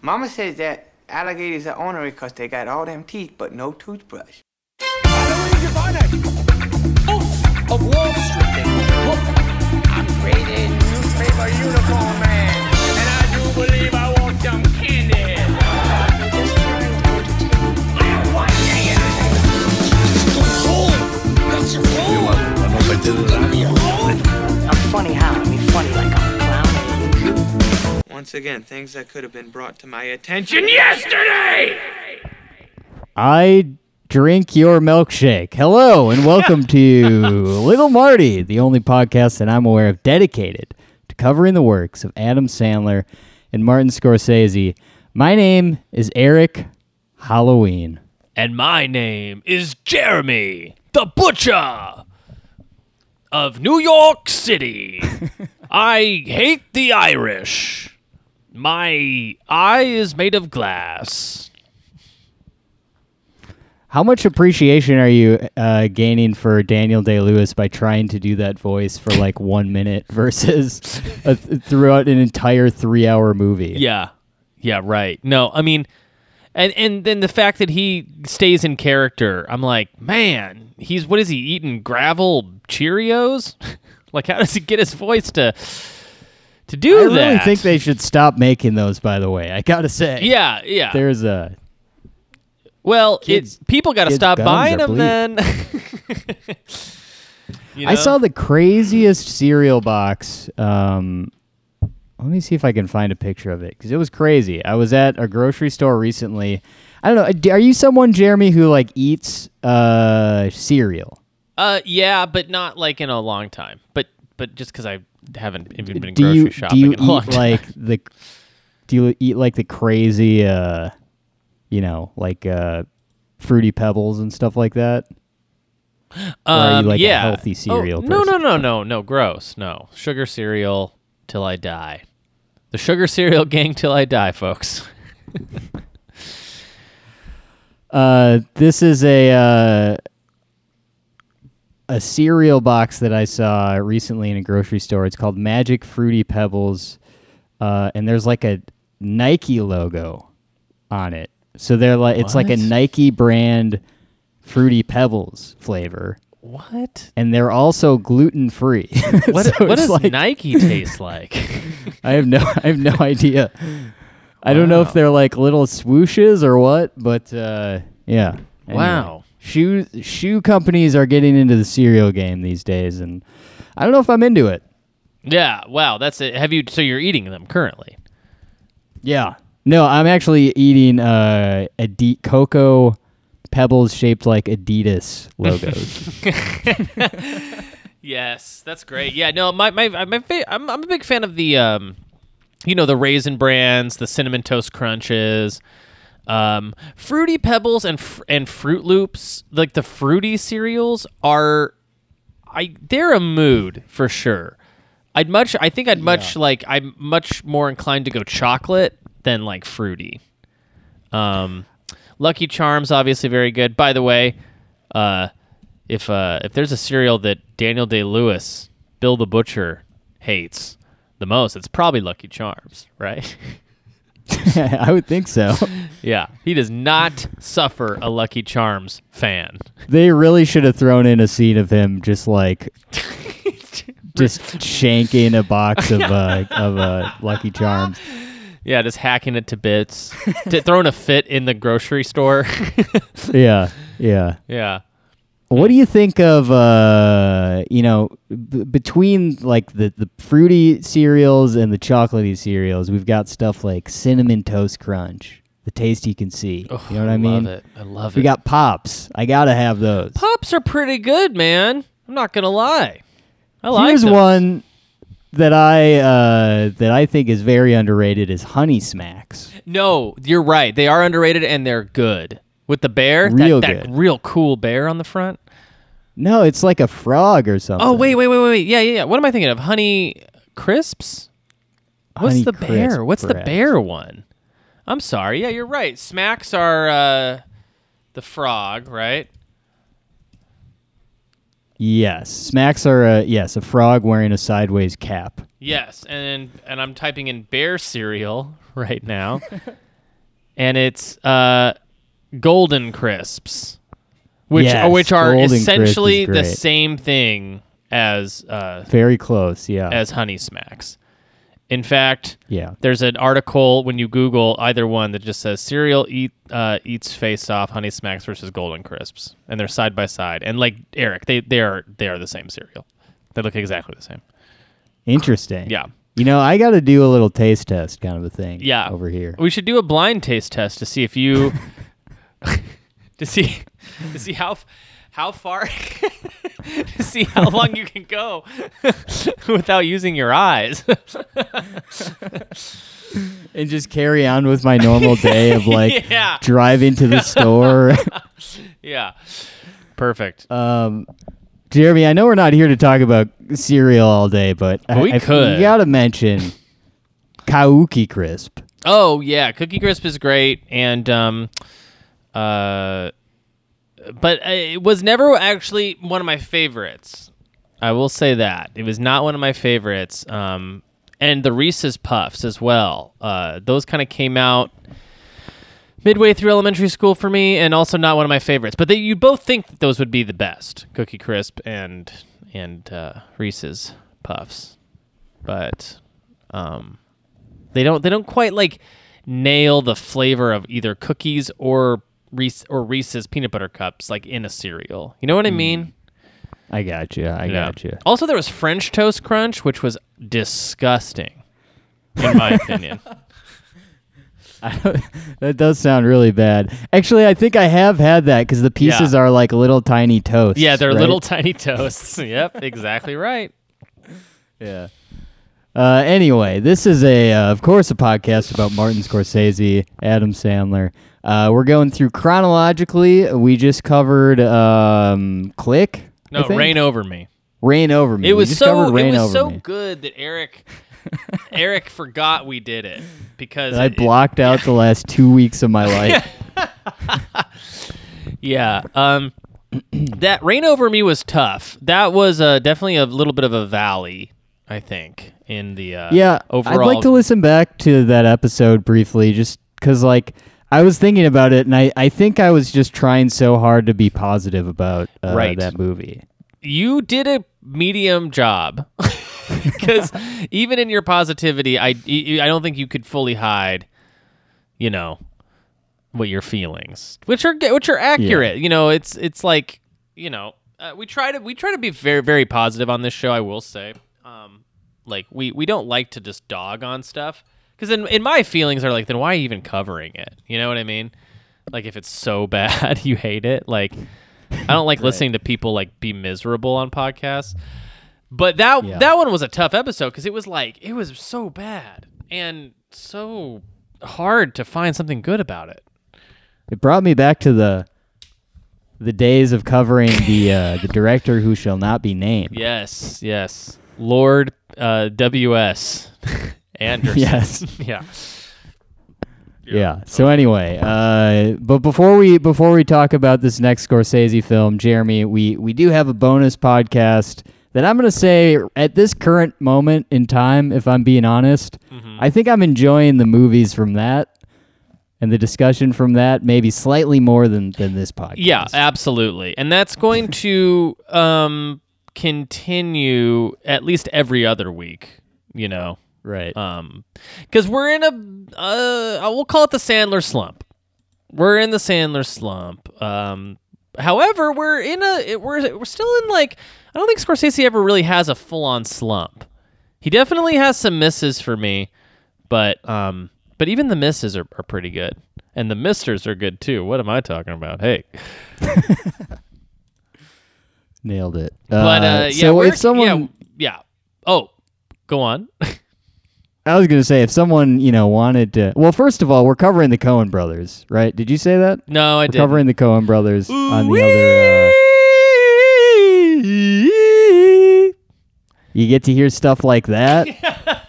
Mama says that alligators are ornery because they got all them teeth but no toothbrush. Louise Bonnet, Wolf of Wall Street. Look, I'm creating newspaper unicorn man, and I do believe I want some candy. I'm funny how? I mean funny like I'm a clown. Once again, things that could have been brought to my attention yesterday! I drink your milkshake. Hello and welcome to Little Marty, the only podcast that I'm aware of dedicated to covering the works of Adam Sandler and Martin Scorsese. My name is Eric Halloween. And my name is Jeremy, the Butcher of New York City. I hate the Irish. My eye is made of glass. How much appreciation are you uh, gaining for Daniel Day Lewis by trying to do that voice for like one minute versus a th- throughout an entire three hour movie? Yeah. Yeah, right. No, I mean and and then the fact that he stays in character, I'm like, man, he's what is he eating gravel Cheerios? like how does he get his voice to to do I that? really think they should stop making those. By the way, I gotta say, Yeah, yeah. there's a Well, Kids- it's people got to stop buying them then. You I saw the craziest cereal box. Um, let me see if I can find a picture of it because it was crazy. I was at a grocery store recently. I don't know. Are you someone, Jeremy, who like eats uh, cereal? Uh, yeah, but not like in a long time. But but just because I haven't even been do grocery you shopping do you in a long eat like the do you eat like the crazy uh, you know, like uh, fruity pebbles and stuff like that? Or are you um, like yeah. a healthy cereal? Oh, no, no, no, no, no. Gross. No sugar cereal till I die. The sugar cereal gang till I die, folks. Uh, this is a uh, a cereal box that I saw recently in a grocery store. It's called Magic Fruity Pebbles, uh, and there's like a Nike logo on it. So they're like it's like a Nike brand Fruity Pebbles flavor, What? and they're also gluten free. What, what does Nike taste like? I have no I have no idea. I don't know if they're like little swooshes or what, but uh, yeah. Anyway, Wow. Shoe shoe companies are getting into the cereal game these days, and I don't know if I'm into it. yeah. Wow. That's it. Have you? So you're eating them currently? Yeah. No, I'm actually eating uh, Adi- cocoa pebbles shaped like Adidas logos. Yes, that's great. Yeah, no, my my my fa- I'm I'm a big fan of the um, you know, the raisin brands, the cinnamon toast crunches, um, fruity pebbles and fr- and Fruit Loops. Like the fruity cereals are, I they're a mood for sure. I'd much I think I'd much like I'm much more inclined to go chocolate than like fruity. Um, Lucky Charms obviously very good. By the way, uh, if uh, if there's a cereal that Daniel Day Lewis, Bill the Butcher hates the most, it's probably Lucky Charms, right? I would think so. yeah, he does not suffer a Lucky Charms fan. They really should have thrown in a scene of him just like just shanking a box of uh, of uh, Lucky Charms. Yeah, just hacking it to bits, throwing a fit in the grocery store. Yeah, yeah. yeah. What do you think of uh, you know b- between like the the fruity cereals and the chocolatey cereals? We've got stuff like cinnamon toast crunch, the taste you can see. you know what I, mean? I love it. I love We it. We got pops. I gotta have those. Pops are pretty good, man. I'm not gonna lie. I like Here's them. one that I uh, that I think is very underrated is Honey Smacks. No, you're right. They are underrated and they're good. With the bear, Real that, that real cool bear on the front. No, it's like a frog or something. Oh wait, wait, wait, wait. Yeah, yeah, yeah. What am I thinking of? Honey crisps. What's Honey the Crisp, bear? What's the bear one? I'm sorry. Yeah, you're right. Smacks are uh, the frog, right? Yes, smacks are a yes a frog wearing a sideways cap. Yes, and and I'm typing in bear cereal right now, and it's uh, golden crisps, which Yes, which are essentially the same thing as uh, Very close. Yeah. as Honey Smacks. In fact, yeah. there's an article when you Google either one that just says cereal eat uh, eats face off Honey Smacks versus Golden Crisps, and they're side by side. And like Eric, they they are they are the same cereal. They look exactly the same. Interesting. Yeah. You know, I got to do a little taste test kind of a thing. Yeah. Over here. We should do a blind taste test to see if you to see to see how how far to see how long you can go without using your eyes. and just carry on with my normal day of like Yeah. driving to the store. yeah. Perfect. um, Jeremy, I know we're not here to talk about cereal all day, but I, We I- could. You got to mention Cookie Crisp. Oh yeah, Cookie Crisp is great, and um, uh, but it was never actually one of my favorites. I will say that it was not one of my favorites. Um, and the Reese's Puffs as well. Uh, those kind of came out midway through elementary school for me, and also not one of my favorites. But they, you both think those would be the best, Cookie Crisp and and uh, Reese's Puffs, but um, they don't they don't quite like nail the flavor of either cookies or Reese or Reese's peanut butter cups like in a cereal. You know what I mean? I got you. I Yeah. got you. Also, there was French Toast Crunch, which was disgusting, in my opinion. that does sound really bad. Actually, I think I have had that because the pieces Yeah. are like little tiny toasts. Yeah, they're right? little tiny toasts. yep, exactly right. Yeah. Uh, anyway, this is a, uh, of course, a podcast about Martin Scorsese, Adam Sandler. Uh, we're going through chronologically. We just covered um, Click. No, Reign Over Me. Reign Over Me. It was so it was so me. good that Eric Eric forgot we did it because I it- blocked out the last two weeks of my life. Yeah. Um, that Reign Over Me was tough. That was uh, definitely a little bit of a valley, I think, in the uh, yeah, overall. I'd like to listen back to that episode briefly, just because, like, I was thinking about it, and I, I think I was just trying so hard to be positive about uh, Right. that movie. you did a medium job because even in your positivity, I I don't think you could fully hide, you know, what your feelings, which are which are accurate. You know, it's it's like you know uh, we try to we try to be very very positive on this show. I will say, um, like we we don't like to just dog on stuff because in in my feelings are like then why even covering it? You know what I mean? Like if it's so bad you hate it, like. I don't like listening to people like be miserable on podcasts. But that Yeah. that one was a tough episode because it was like it was so bad and so hard to find something good about it. It brought me back to the the days of covering the uh, the director who shall not be named. Yes, yes, Lord uh, W.S. Anderson. Yes. yeah. Yeah. So anyway, uh, but before we before we talk about this next Scorsese film, Jeremy, we we do have a bonus podcast that I'm gonna say at this current moment in time, if I'm being honest, Mm-hmm. I think I'm enjoying the movies from that and the discussion from that maybe slightly more than than this podcast. Yeah, absolutely. And that's going to um, continue at least every other week, you know. Right. Um, because we're in a, uh, we'll call it the Sandler slump. We're in the Sandler slump. Um, however, we're in a, it, we're we're still in like, I don't think Scorsese ever really has a full on slump. He definitely has some misses for me, but um, but even the misses are, are pretty good, and the misters are good too. What am I talking about? Hey, Nailed it. but uh, yeah, so if someone yeah, yeah. Oh, go on. I was going to say if someone, you know, wanted to Well, first of all, we're covering the Coen brothers, right? Did you say that? no, I didn't. covering the Coen brothers on the other uh, You get to hear stuff like that.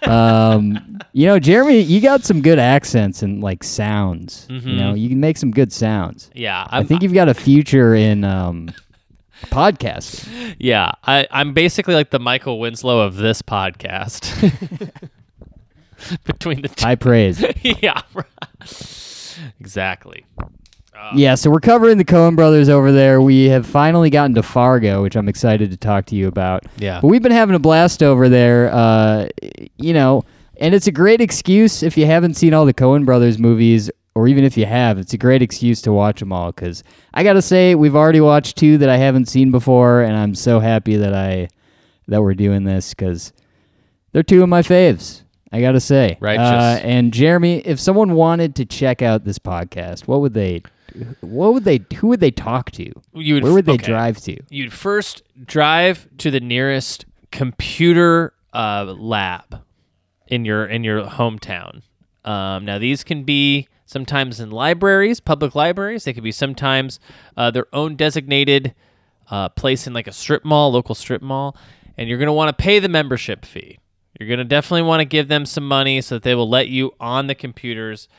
um, you know, Jeremy, you got some good accents and like sounds. You know, you can make some good sounds. yeah, i I'm, think you've got a future in um podcasting. Yeah, I, I'm basically like the Michael Winslow of this podcast. Between the two. High praise. yeah. exactly. Yeah, so we're covering the Coen brothers over there. We have finally gotten to Fargo, which I'm excited to talk to you about. Yeah. But we've been having a blast over there, uh, you know, and it's a great excuse if you haven't seen all the Coen brothers movies, or even if you have, it's a great excuse to watch them all. Because I got to say, we've already watched two that I haven't seen before, and I'm so happy that I that we're doing this because they're two of my faves. I got to say, Righteous. Uh, and Jeremy, if someone wanted to check out this podcast, what would they? What would they? Who would they talk to? You would Where would they okay. drive to? You'd first drive to the nearest computer uh, lab in your in your hometown. Um, now these can be sometimes in libraries, public libraries. They could be sometimes uh, their own designated uh, place in like a strip mall, local strip mall, and you're going to want to pay the membership fee. You're going to definitely want to give them some money so that they will let you on the computers.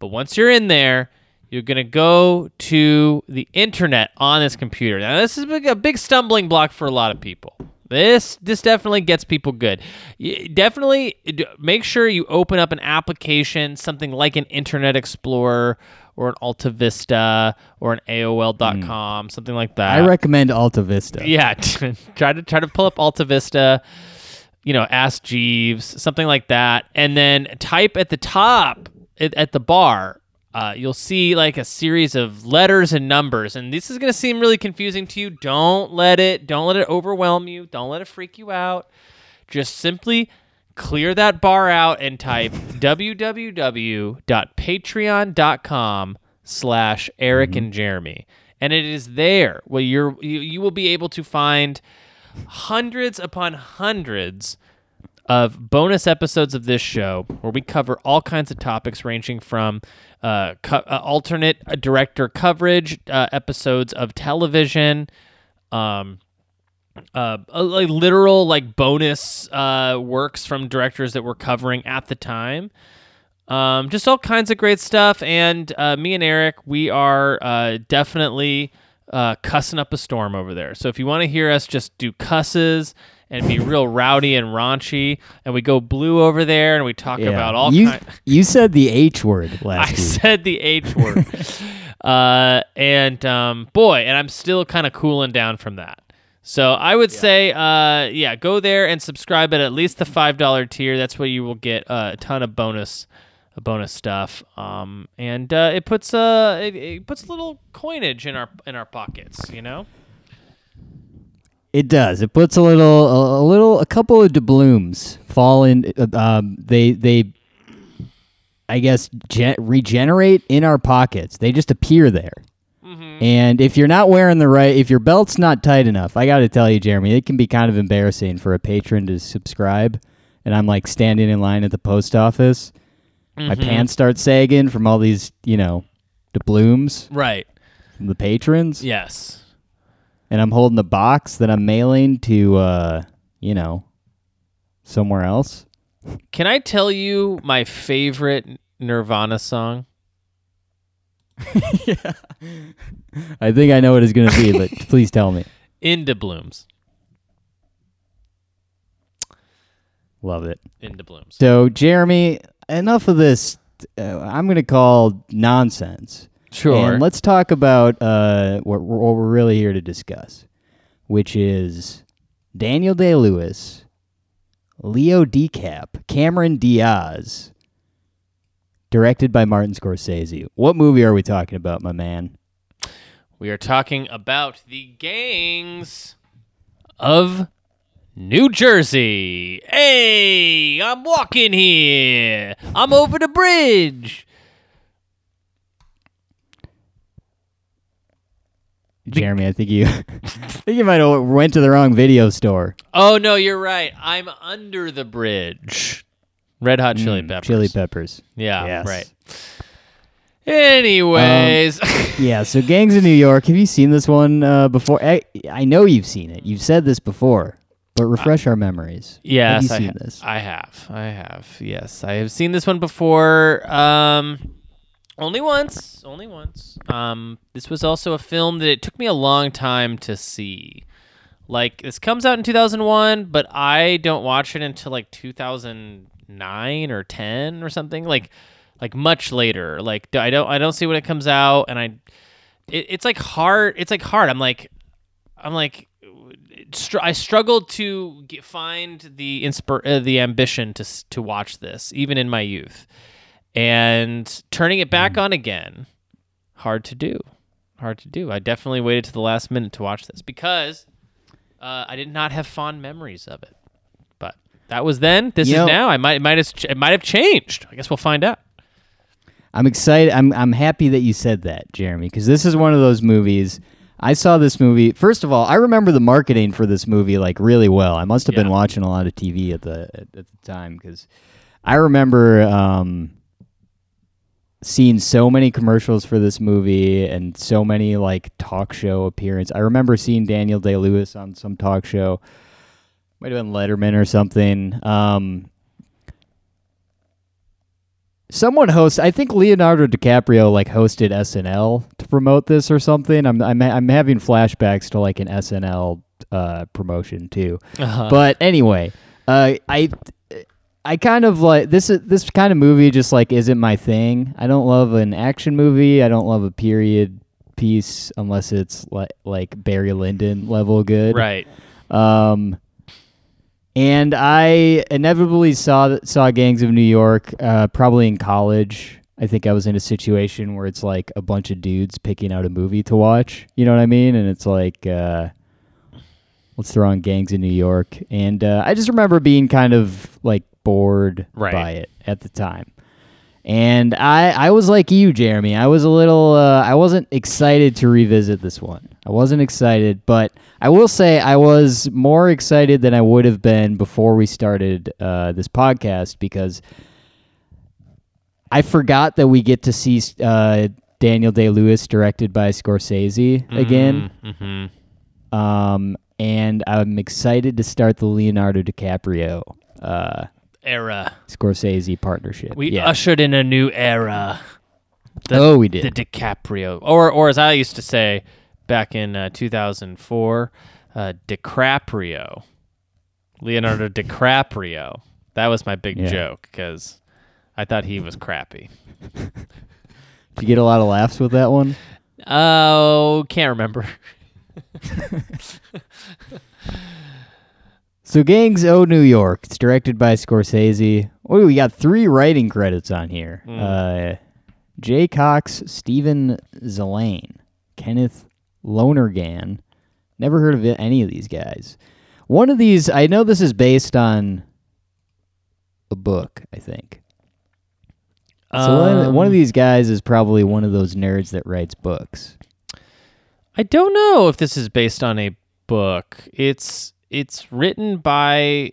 But once you're in there, you're going to go to the internet on this computer. Now, this is a big, stumbling block for a lot of people. This this definitely gets people good. Y- Definitely make sure you open up an application, something like an Internet Explorer or an Alta Vista or an AOL.com, hmm. something like that. I recommend Alta Vista. Yeah, try to try to pull up Alta Vista. You know, ask Jeeves, something like that, and then type at the top at, at the bar. Uh, you'll see like a series of letters and numbers, and this is gonna seem really confusing to you. Don't let it. Don't let it overwhelm you. Don't let it freak you out. Just simply clear that bar out and type www.patreon.com slash Eric and Jeremy. And it is there where you're you, you will be able to find hundreds upon hundreds of bonus episodes of this show where we cover all kinds of topics ranging from uh, co- uh, alternate uh, director coverage uh, episodes of television um, uh, uh, like literal like bonus uh, works from directors that we're covering at the time. Um, just all kinds of great stuff. And me and Eric, we are definitely uh, cussing up a storm over there. So if you want to hear us just do cusses and be real rowdy and raunchy, and we go blue over there and we talk Yeah. about all you, kinds. you said the H word last week. I week. said the H word. uh, and um, boy, and I'm still kind of cooling down from that. So I would say, uh, yeah, go there and subscribe at at least the five dollar tier. That's where you will get uh, a ton of bonus, bonus stuff. Um, and uh, it puts uh, it, it puts a little coinage in our in our pockets. You know. It does. It puts a little, a, a little, a couple of doubloons fall in. uh, Um, they, they, I guess, gen- regenerate in our pockets. They just appear there. And if you're not wearing the right, if your belt's not tight enough, I got to tell you, Jeremy, it can be kind of embarrassing for a patron to subscribe. And I'm like standing in line at the post office. My pants start sagging from all these, you know, doubloons Right. from the patrons. Yes. and I'm holding the box that I'm mailing to, uh, you know, somewhere else. Can I tell you my favorite Nirvana song? Yeah. I think I know what it's going to be, but please tell me. Into Blooms. Love it. Into Blooms. So, Jeremy, enough of this. Uh, I'm going to call nonsense. Sure. And let's talk about uh, what, what we're really here to discuss, which is Daniel Day Lewis, Leo DiCap, Cameron Diaz, directed by Martin Scorsese. What movie are we talking about, my man? We are talking about the gangs of New Jersey. Hey, I'm walking here. I'm over the bridge. Jeremy, I think you, I think you might have went to the wrong video store. Oh no, you're right. I'm under the bridge. Red Hot Chili Mm, Peppers. Chili peppers. Yeah, Yes. right. Anyways, Yeah. So, Gangs of New York. Have you seen this one uh, before? I, I know you've seen it. You've said this before, but refresh our memories. yes, Have I, ha- this? I have. I have. Yes, I have seen this one before. Um, Only once. Only once. Um, this was also a film that it took me a long time to see. Like this comes out in 2001, but I don't watch it until like 2009 or 10 or something. Like, like much later. Like I don't I don't see when it comes out, and I, it, it's like hard. It's like hard. I'm like, I'm like, str- I struggled to get, find the inspir- uh, the ambition to to watch this, even in my youth, and turning it back on again, hard to do, hard to do. I definitely waited to the last minute to watch this because uh, I did not have fond memories of it. But that was then. This You is know- now. I might it might have it might have changed. I guess we'll find out. I'm excited. I'm I'm happy that you said that, Jeremy, because this is one of those movies. I saw this movie. First of all, I remember the marketing for this movie like really well. I must have been watching a lot of TV at the at, at the time because I remember um, seeing so many commercials for this movie and so many like talk show appearance. I remember seeing Daniel Day Lewis on some talk show, might have been Letterman or something. Um, someone hosts. i think leonardo dicaprio like hosted snl to promote this or something i'm i'm, I'm having flashbacks to like an snl uh, promotion too Uh-huh. but anyway uh, i i kind of like this is this kind of movie just like isn't my thing i don't love an action movie i don't love a period piece unless it's like like barry lyndon level good right. um, and I inevitably saw saw Gangs of New York uh, probably in college. I think I was in a situation where it's like a bunch of dudes picking out a movie to watch. You know what I mean? And it's like, uh, let's throw on Gangs of New York. And uh, I just remember being kind of like bored Right. by it at the time. And I, I was like you, Jeremy. I was a little, uh, I wasn't excited to revisit this one. I wasn't excited, but I will say I was more excited than I would have been before we started uh, this podcast because I forgot that we get to see uh, Daniel Day Lewis directed by Scorsese again. Mm-hmm. Um, and I'm excited to start the Leonardo DiCaprio uh, Era. Scorsese partnership. We yeah. ushered in a new era. The, oh, we did. The DiCaprio, or or as I used to say back in uh, 2004, uh, DiCaprio, Leonardo DiCaprio. That was my big Yeah. joke because I thought he was crappy. Did you get a lot of laughs with that one? Oh, can't remember. So, Gangs O New York. It's directed by Scorsese. Oh, we got three writing credits on here. Uh, Jay Cocks, Steven Zaillian, Kenneth Lonergan. Never heard of any of these guys. One of these, I know this is based on a book. I think. So one, of, one of Um, these guys is probably one of those nerds that writes books. I don't know if this is based on a book. It's it's written by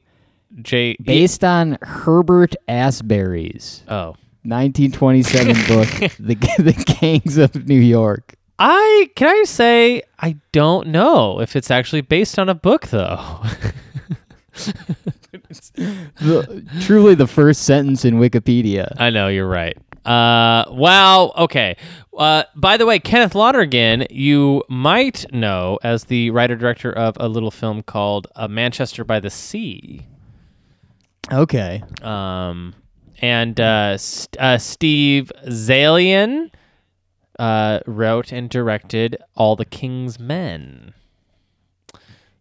J. Based on Herbert Asbury's Oh, 1927 book, the, the Gangs of New York. I can I say I don't know if it's actually based on a book though. The, truly the first sentence in Wikipedia. I know you're right. Uh, wow. Okay. Uh, by the way, Kenneth Lonergan, you might know as the writer director of a little film called uh, Manchester by the Sea. Okay. Um, and uh, St- uh, Steve Zaillian uh, wrote and directed All the King's Men.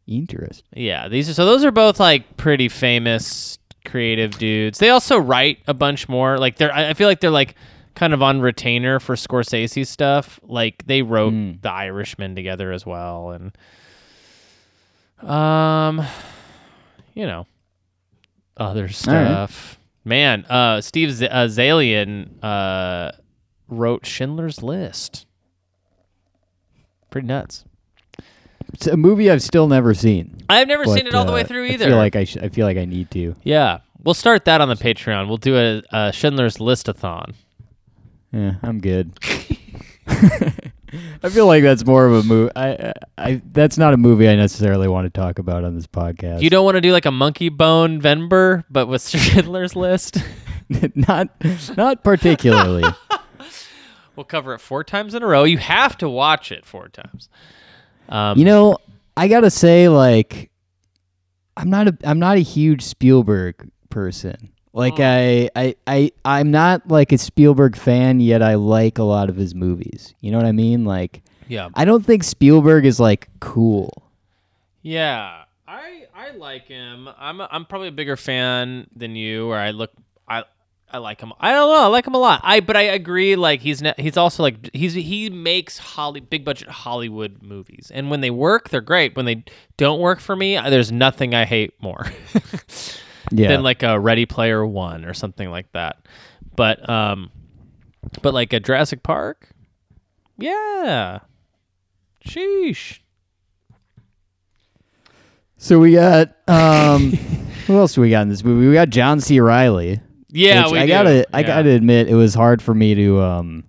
Interesting. Yeah, these are so those are both like pretty famous creative dudes. They also write a bunch more. Like they're I feel like they're like kind of on retainer for Scorsese stuff. Like they wrote Mm. The Irishman together as well and um you know other stuff. Man, uh Steve Z- uh, Zaillian uh wrote Schindler's List. Pretty nuts. It's a movie I've still never seen. I've never but, seen it all the way uh, through I either. feel like I, sh- I feel like I need to. Yeah, we'll start that on the Patreon. We'll do a, a Schindler's Listathon. Yeah, I'm good. I feel like that's more of a movie. I, I, I, that's not a movie I necessarily want to talk about on this podcast. You don't want to do like a Monkey Bone Venber, but with Schindler's List. not, not particularly. We'll cover it four times in a row. You have to watch it four times. Um, You know, I gotta say, like, I'm not a I'm not a huge Spielberg person. Like, Oh. I, I I I'm not like a Spielberg fan, yet I like a lot of his movies. You know what I mean? Like, yeah, I don't think Spielberg is like cool. yeah. I I like him. I'm a, I'm probably a bigger fan than you. Or I look I. Like him. I don't know. I like him a lot. I but I agree. Like he's ne- he's also like he's he makes Holly big budget Hollywood movies, and when they work, they're great. When they don't work for me, there's nothing I hate more. Yeah. than like a Ready Player One or something like that. But um, but like a Jurassic Park, yeah. Sheesh. so we got um, who else do we got in this movie? We got John C. Reilly. Yeah, we I do. gotta I gotta admit it was hard for me to um.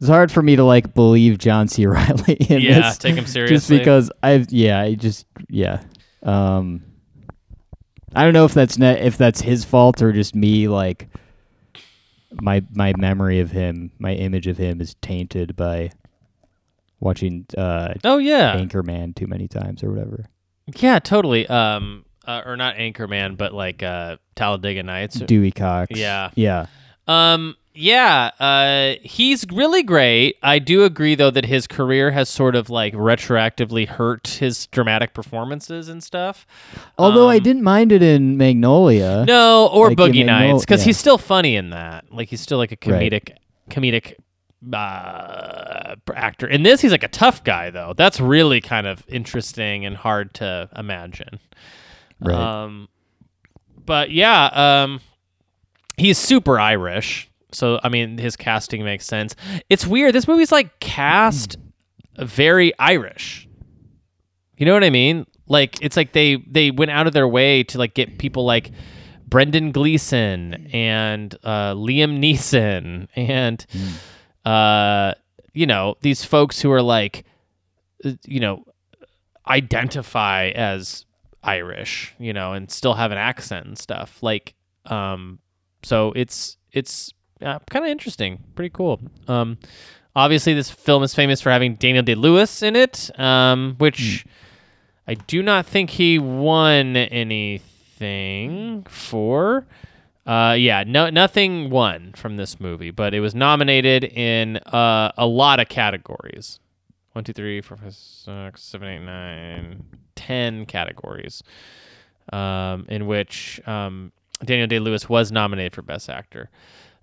It's hard for me to like believe John C. Reilly in Yeah, this, take him seriously. just because I've yeah I just yeah um. I don't know if that's ne- if that's his fault or just me like my my memory of him, my image of him is tainted by watching uh Oh yeah, Anchorman too many times or whatever. yeah, totally. Um, uh, or not Anchorman, but like uh, Talladega Nights. Dewey Cox. Yeah. Yeah. Um, yeah, uh, he's really great. I do agree though that his career has sort of like retroactively hurt his dramatic performances and stuff. Although I Um, didn't mind it in Magnolia. No, or Like, Boogie Nights, because yeah. he's still funny in that. Like he's still like a Right. comedic, comedic uh, actor. In this, he's like a tough guy, though. That's really kind of interesting and hard to imagine. Right. Um, but yeah, um, he's super Irish. So I mean, his casting makes sense. It's weird. This movie's like cast very Irish. You know what I mean? Like it's like they they went out of their way to like get people like Brendan Gleeson and uh, Liam Neeson and uh, you know these folks who are like uh, you know identify as Irish, you know, and still have an accent and stuff. Like, um, so it's it's uh, kind of interesting, pretty cool. Um, obviously, this film is famous for having Daniel Day Lewis in it, um, which I do not think he won anything for. Uh, yeah, no, nothing won from this movie, but it was nominated in uh, a lot of categories. One, two, three, four, five, six, seven, eight, nine, ten categories, um, in which um, Daniel Day Lewis was nominated for Best Actor.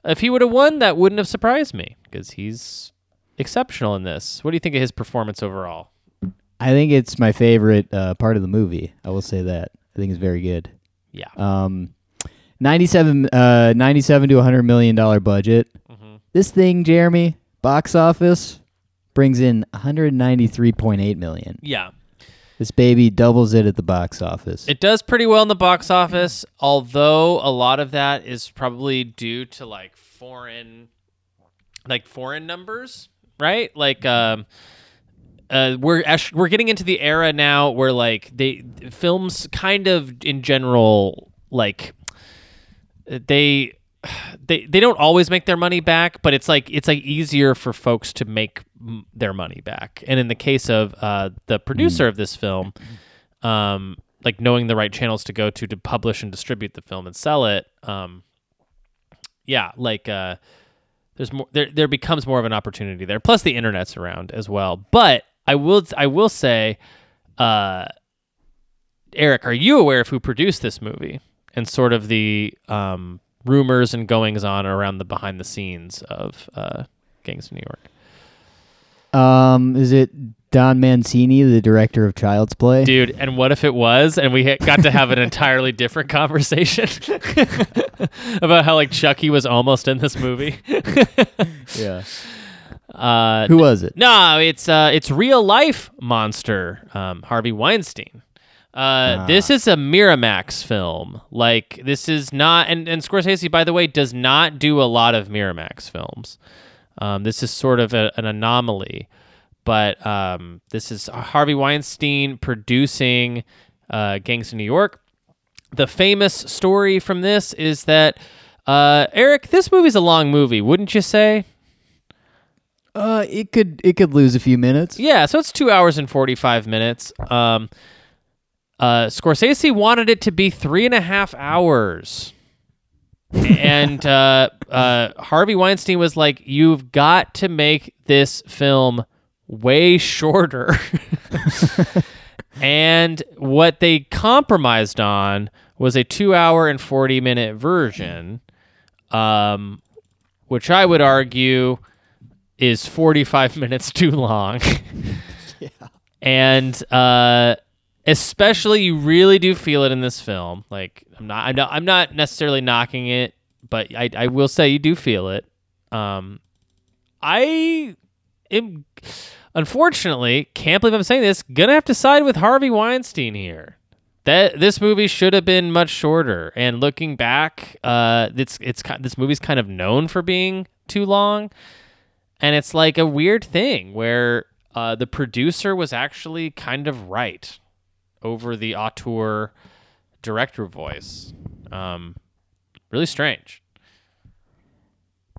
If he would have won, that wouldn't have surprised me because he's exceptional in this. What do you think of his performance overall? I think it's my favorite uh, part of the movie. I will say that. I think it's very good. Yeah. Um, 97, uh, 97 to 100 million dollar budget. Mm-hmm. This thing, Jeremy, box office brings in 193.8 million. Yeah. This baby doubles it at the box office. It does pretty well in the box office, although a lot of that is probably due to like foreign like foreign numbers, right? Like um uh, we're act- we're getting into the era now where like they films kind of in general like they they they don't always make their money back, but it's like it's like easier for folks to make m- their money back. And in the case of uh, the producer of this film, um, like knowing the right channels to go to to publish and distribute the film and sell it, um, yeah, like uh, there's more there there becomes more of an opportunity there. Plus the internet's around as well. But I will I will say, uh, Eric, are you aware of who produced this movie and sort of the um, rumors and goings on around the behind the scenes of uh, Gangs of New York? um, is it Don Mancini, the director of Child's Play? Dude, and what if it was, and we got to have an entirely different conversation about how like Chucky was almost in this movie? Yeah. uh, Who was it? No, it's uh, it's real life monster um, Harvey Weinstein. Uh, This is a Miramax film. Like this is not, and and Scorsese, by the way, does not do a lot of Miramax films. Um, this is sort of a, an anomaly, but um, this is Harvey Weinstein producing uh, Gangs of New York. The famous story from this is that uh, Eric, this movie's a long movie, wouldn't you say? Uh, it could it could lose a few minutes. Yeah, so it's two hours and forty five minutes. Um, uh, Scorsese wanted it to be three and a half hours, and uh, uh, Harvey Weinstein was like, "You've got to make this film way shorter." and what they compromised on was a two hour and forty minute version, um, which I would argue is 45 minutes too long. yeah. And uh especially you really do feel it in this film. Like I'm not I'm not, I'm not necessarily knocking it, but I I will say you do feel it. Um I am unfortunately can't believe I'm saying this, gonna have to side with Harvey Weinstein here. That this movie should have been much shorter. And looking back, uh, it's it's this movie's kind of known for being too long and it's like a weird thing where uh, the producer was actually kind of right over the auteur director voice. Um, really strange.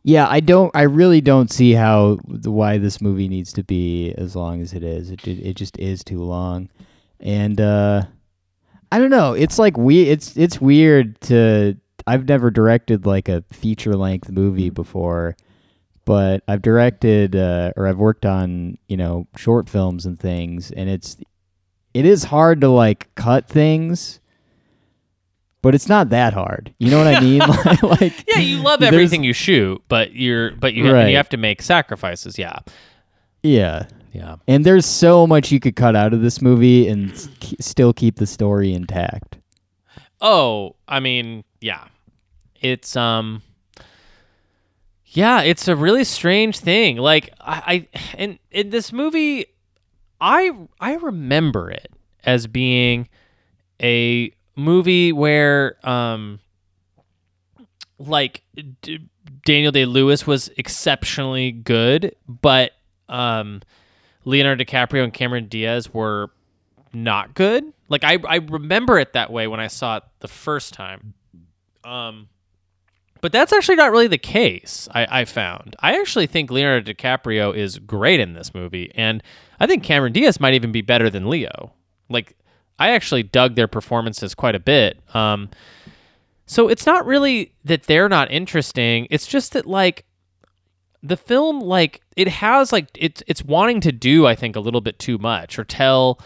Yeah, I don't. I really don't see how why this movie needs to be as long as it is. It it, just is too long, and uh, I don't know. It's like we. It's it's weird to. I've never directed like a feature length movie before, but I've directed uh, or I've worked on you know short films and things, and it's it is hard to like cut things. But it's not that hard. You know what I mean? like, Yeah, you love everything you shoot, but you're but you Right. you have to make sacrifices. Yeah, Yeah. yeah. And there's so much you could cut out of this movie and still keep the story intact. Oh, I mean, yeah. It's um Yeah, it's a really strange thing. Like I, I in in this movie I I remember it as being a movie where um like D- Daniel Day-Lewis was exceptionally good, but um Leonardo DiCaprio and Cameron Diaz were not good. Like I I remember it that way when I saw it the first time. Um but that's actually not really the case, I, I found. I actually think Leonardo DiCaprio is great in this movie, and I think Cameron Diaz might even be better than Leo. Like, I actually dug their performances quite a bit. Um, so it's not really that they're not interesting. It's just that like the film, like it has like it's it's wanting to do, I think, a little bit too much or tell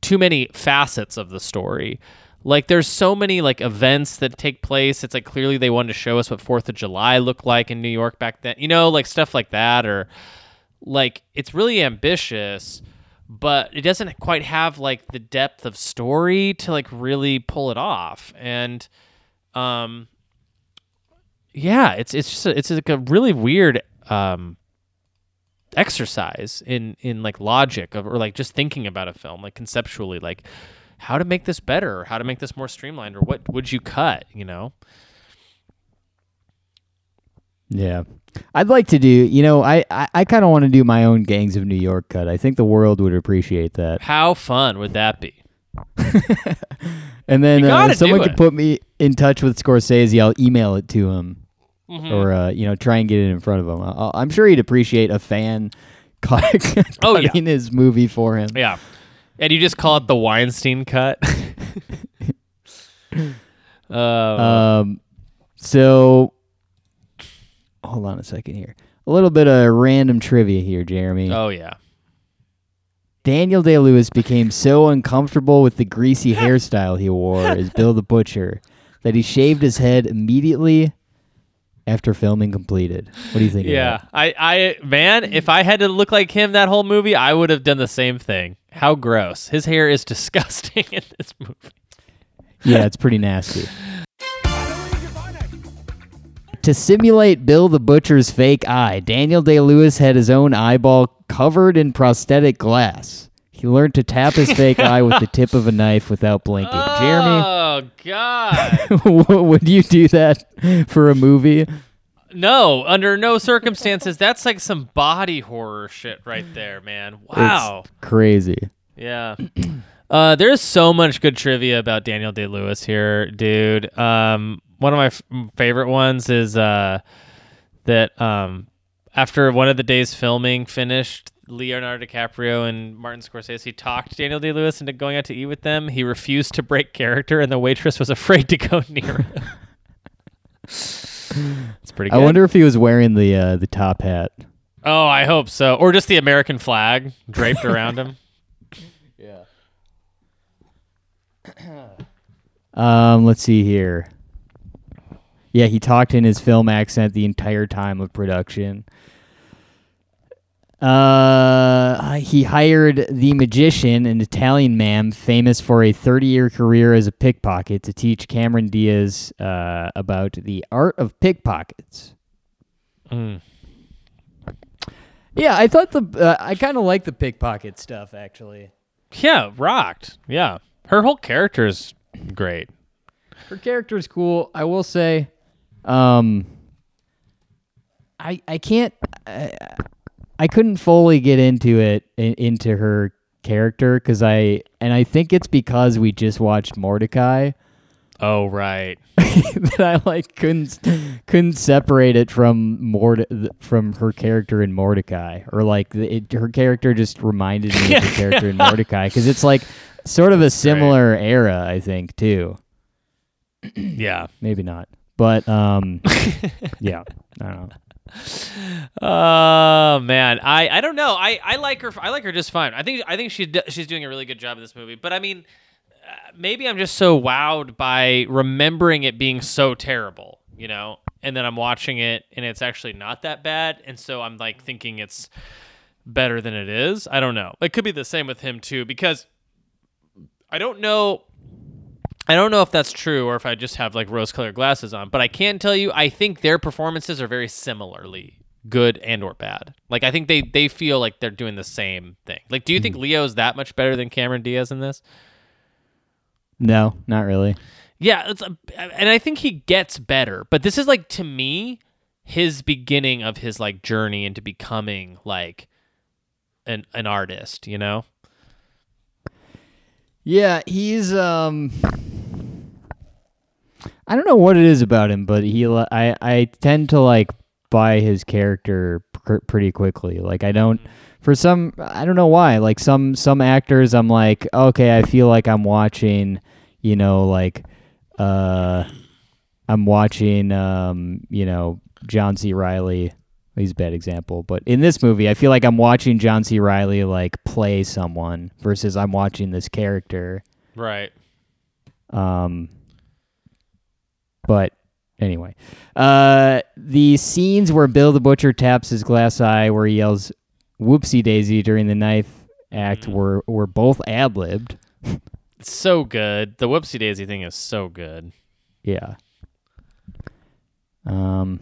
too many facets of the story. Like there's so many like events that take place. It's like clearly they wanted to show us what Fourth of July looked like in New York back then. You know, like stuff like that, or like it's really ambitious, but it doesn't quite have like the depth of story to like really pull it off. And um, yeah, it's it's just a, it's like a really weird um exercise in in like logic of or like just thinking about a film like conceptually like how to make this better or how to make this more streamlined or what would you cut you know Yeah. I'd like to do, you know, I, I, I kind of want to do my own Gangs of New York cut. I think the world would appreciate that. how fun would that be And then You uh, gotta if someone do could it. put me in touch with Scorsese, I'll email it to him Mm-hmm. or, uh, you know, try and get it in front of him. I'll, I'm sure he'd appreciate a fan cut, Oh, yeah. his movie for him. yeah and you just call it the weinstein cut uh, Um, so hold on a second here. A little bit of random trivia here, Jeremy. oh yeah Daniel Day Lewis became so uncomfortable with the greasy hairstyle he wore as Bill the Butcher that he shaved his head immediately after filming completed. What do you think? yeah i i man if i had to look like him that whole movie i would have done the same thing how gross his hair is disgusting in this movie yeah, it's pretty nasty. To simulate Bill the Butcher's fake eye, Daniel Day Lewis had his own eyeball covered in prosthetic glass. He learned to tap his fake eye with the tip of a knife without blinking. Jeremy, oh god would you do that for a movie? No, under no circumstances. That's like some body horror shit right there, man. Wow. It's crazy. Yeah. Uh, there's so much good trivia about Daniel Day Lewis here, dude. Um, one of my f- favorite ones is uh, that um, after one of the days filming finished, Leonardo DiCaprio and Martin Scorsese talked Daniel Day Lewis into going out to eat with them. He refused to break character, and the waitress was afraid to go near him. it's pretty good. I wonder if he was wearing the uh, the top hat. Oh, I hope so. Or just the American flag draped around him. Yeah. um, let's see here. Yeah, he talked in his film accent the entire time of production. Uh, he hired the magician, an Italian man famous for a 30-year career as a pickpocket, to teach Cameron Diaz uh, about the art of pickpockets. Mm. Yeah, I thought the uh, I kind of like the pickpocket stuff actually. Yeah, rocked. Yeah. Her whole character is great. Her character is cool. I will say, um, I I can't I, I couldn't fully get into it in, into her character because I and I think it's because we just watched Mordecai Oh, right. that I like couldn't couldn't separate it from Morde from her character in Mordecai or like it, her character just reminded me of the character in Mordecai because it's like sort of a similar era I think too. Yeah. Maybe not. But um yeah, I don't know. Oh man, I I don't know. I I like her. I like her just fine. I think I think she she's doing a really good job in this movie. But I mean, uh, maybe I'm just so wowed by remembering it being so terrible, you know, and then I'm watching it and it's actually not that bad, and so I'm like thinking it's better than it is. I don't know. It could be the same with him too because I don't know. I don't know if that's true or if I just have like rose colored glasses on, but I can tell you I think their performances are very similarly good and or bad. Like I think they they feel like they're doing the same thing. Like do you think Leo's that much better than Cameron Diaz in this? No, not really. Yeah, it's a, and I think he gets better, but this is like to me his beginning of his like journey into becoming like an an artist, you know? Yeah, he's um I don't know what it is about him, but he I I tend to like buy his character pr- pretty quickly. Like I don't for some I don't know why. Like some some actors I'm like, okay, I feel like I'm watching, you know, like uh I'm watching um, you know, John C. Reilly. He's a bad example, but in this movie, I feel like I'm watching John C. Reilly like play someone versus I'm watching this character. Right. Um, but anyway, uh, the scenes where Bill the Butcher taps his glass eye, where he yells "Whoopsie Daisy" during the knife act, were were both ad libbed. It's so good. The whoopsie daisy thing is so good. Yeah. Um.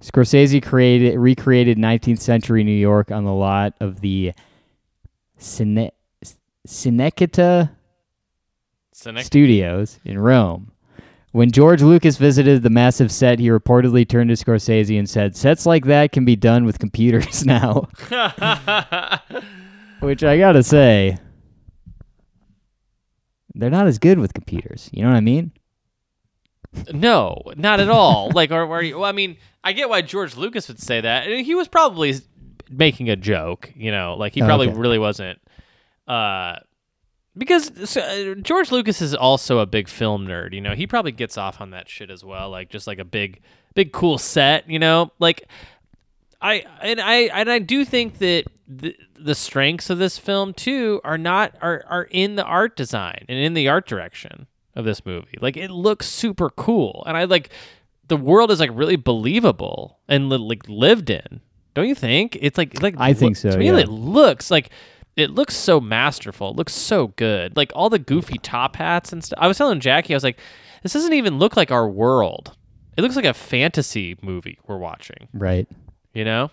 Scorsese created recreated 19th century New York on the lot of the Cine- Cinecittà. Studios in Rome. When George Lucas visited the massive set, he reportedly turned to Scorsese and said, "Sets like that can be done with computers now." Which I gotta say, they're not as good with computers. You know what I mean? No, not at all. like, or, or well, I mean, I get why George Lucas would say that. And he was probably making a joke, you know, like he Oh, probably okay. really wasn't. Uh, because uh, George Lucas is also a big film nerd, you know. He probably gets off on that shit as well, like just like a big, big cool set, you know. Like, I and I and I do think that the the strengths of this film too are not are are in the art design and in the art direction of this movie. Like it looks super cool, and I like the world is like really believable and li- like lived in. Don't you think? It's like like I think so, To me, yeah. it looks like it looks so masterful. It looks so good. Like all the goofy top hats and stuff. I was telling Jackie, I was like, this doesn't even look like our world. It looks like a fantasy movie we're watching. Right. You know,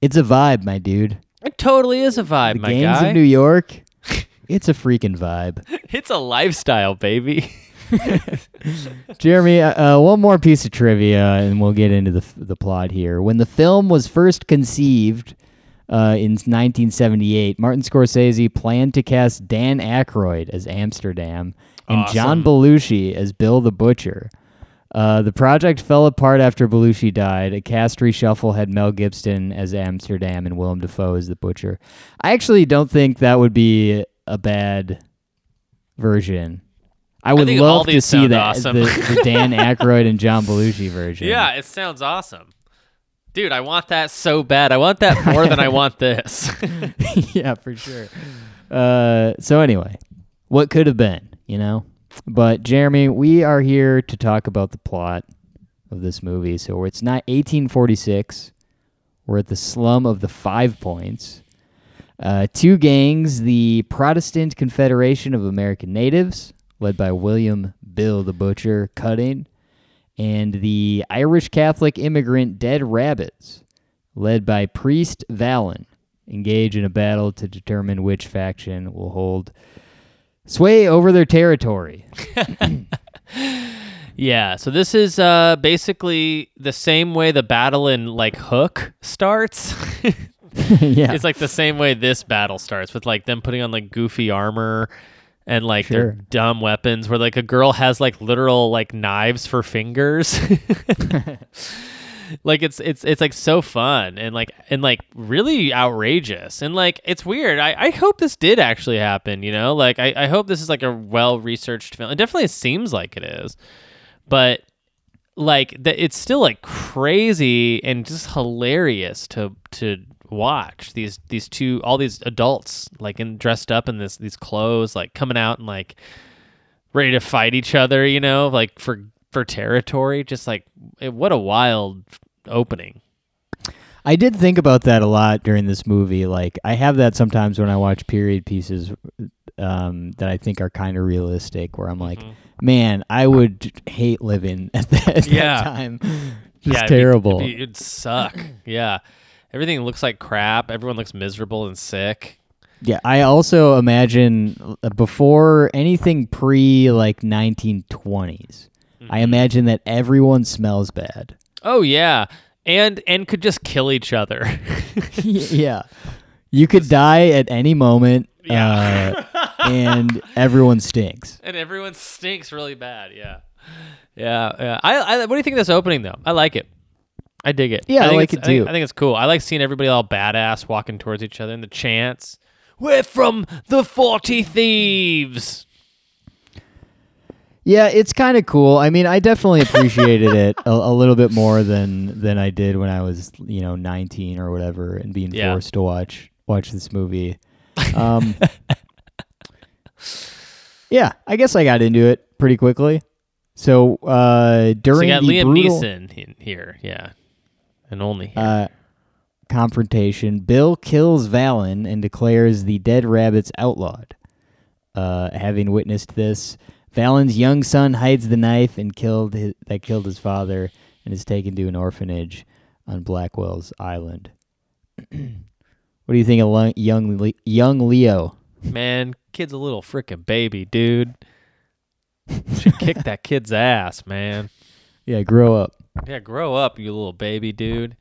It's a vibe, my dude. it totally is a vibe, The my gangs guy. of New York. It's a freaking vibe. it's a lifestyle, baby. Jeremy, uh, uh, one more piece of trivia, and we'll get into the the plot here. When the film was first conceived uh, in 1978, Martin Scorsese planned to cast Dan Aykroyd as Amsterdam and John Belushi as Bill the Butcher. Uh, the project fell apart after Belushi died. A cast reshuffle had Mel Gibson as Amsterdam and Willem Dafoe as the Butcher. I actually don't think that would be a bad version. I would all love to see that awesome. the, the Dan Aykroyd and John Belushi version. Yeah, it sounds awesome. Dude, I want that so bad. I want that more than I want this. yeah, for sure. Uh, so anyway, what could have been, you know? But Jeremy, we are here to talk about the plot of this movie. So it's not 1846. We're at the slum of the Five Points. Uh, two gangs, the Protestant Confederation of American Natives, led by William Bill the Butcher Cutting, and the Irish Catholic immigrant Dead Rabbits, led by Priest Vallon, engage in a battle to determine which faction will hold sway over their territory. yeah, so this is uh, basically the same way the battle in like Hook starts. yeah. It's like the same way this battle starts with like them putting on like goofy armor and like Sure. their dumb weapons where like a girl has like literal like knives for fingers. like it's it's it's like so fun and like and like really outrageous. And like it's weird. I i hope this did actually happen you know? Like i, I hope this is like a well researched film. It definitely seems like it is. But like the, it's still like crazy and just hilarious to to watch these these two all these adults like in dressed up in this these clothes like coming out and like ready to fight each other you know like for for territory just like it, what a wild opening I did think about that a lot during this movie. Like I have that sometimes when I watch period pieces um, that I think are kind of realistic, where I'm like, man, I would hate living at that, at that time. Just yeah it'd be- terrible. it'd, be- it'd suck yeah everything looks like crap everyone looks miserable and sick Yeah, I also imagine uh, before anything pre like 1920s, Mm-hmm. I imagine that everyone smells bad. oh yeah and and could just kill each other yeah. You could die at any moment, Yeah. uh, and everyone stinks. and everyone stinks really bad. Yeah, yeah, yeah. I, I what do you think of this opening though? I like it. I dig it. Yeah, I think like it's- it too. I think it's cool. I like seeing everybody all badass walking towards each other and the chants. We're from the Forty Thieves. Yeah, it's kind of cool. I mean, I definitely appreciated it a, a little bit more than than I did when I was, you know, 19 or whatever, and being Yeah. forced to watch watch this movie. Um, yeah, I guess I got into it pretty quickly. So uh, So during you got the Liam brutal Neeson in here, yeah, and only here. uh, confrontation, Bill kills Vallon and declares the dead rabbits outlawed. Uh, having witnessed this, Vallon's young son hides the knife and killed his, that killed his father and is taken to an orphanage on Blackwell's Island. what do you think of lo- young Le- young Leo? Man, kid's a little freaking baby, dude. Should kick that kid's ass, man. Yeah, grow up. Yeah, grow up, you little baby dude.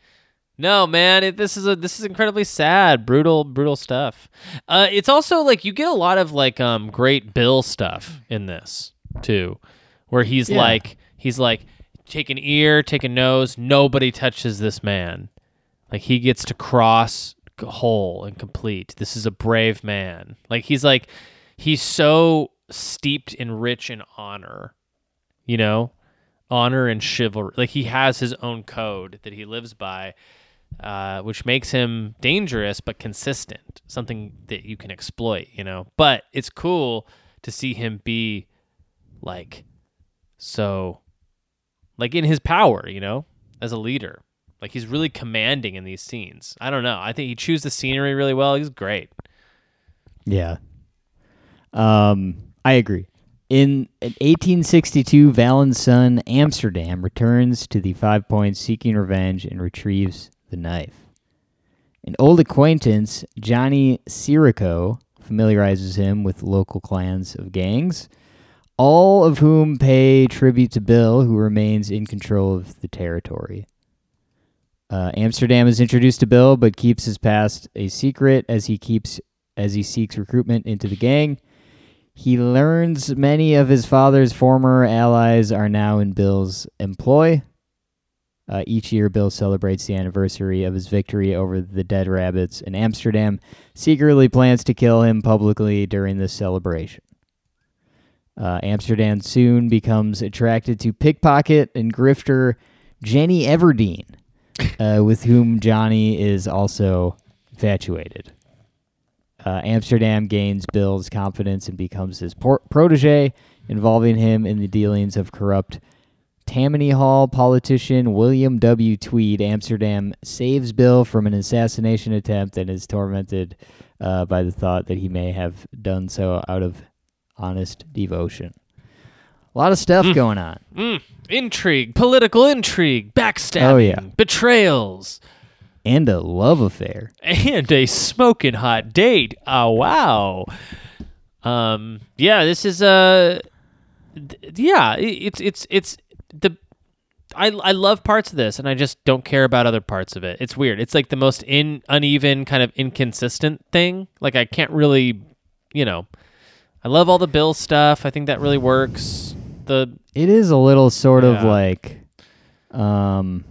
No, man, it, this is a this is incredibly sad, brutal, brutal stuff. Uh, it's also like you get a lot of like um great Bill stuff in this too, where he's Yeah. like he's like take an ear, take a nose, nobody touches this man. Like he gets to cross whole and complete. This is a brave man. Like he's like he's so steeped in rich in honor, you know, honor and chivalry. Like he has his own code that he lives by, uh, which makes him dangerous but consistent. Something that you can exploit, you know. But it's cool to see him be like so, like in his power, you know, as a leader. Like he's really commanding in these scenes. I don't know. I think he chews the scenery really well. He's great. Yeah. Um, I agree. In, in 1862, Vallon's son Amsterdam returns to the Five Points seeking revenge and retrieves the knife. An old acquaintance, Johnny Sirocco, familiarizes him with local clans of gangs, all of whom pay tribute to Bill, who remains in control of the territory. Uh, Amsterdam is introduced to Bill, but keeps his past a secret as he keeps as he seeks recruitment into the gang. He learns many of his father's former allies are now in Bill's employ. Uh, each year, Bill celebrates the anniversary of his victory over the Dead Rabbits, and Amsterdam secretly plans to kill him publicly during this celebration. Uh, Amsterdam soon becomes attracted to pickpocket and grifter Jenny Everdeen, uh, with whom Johnny is also infatuated. Uh, Amsterdam gains Bill's confidence and becomes his por- protege, involving him in the dealings of corrupt Tammany Hall politician William W. Tweed. Amsterdam saves Bill from an assassination attempt and is tormented uh, by the thought that he may have done so out of honest devotion. A lot of stuff going on. Mm. Intrigue, political intrigue, backstabbing, Oh, yeah. betrayals, And a love affair. and a smoking hot date. Oh wow. Um. Yeah. This is uh, th- yeah. It's it's it's the. I, I love parts of this and I just don't care about other parts of it. It's weird. It's like the most in uneven kind of inconsistent thing. Like I can't really, you know, I love all the Bill stuff. I think that really works. The It is a little sort of like um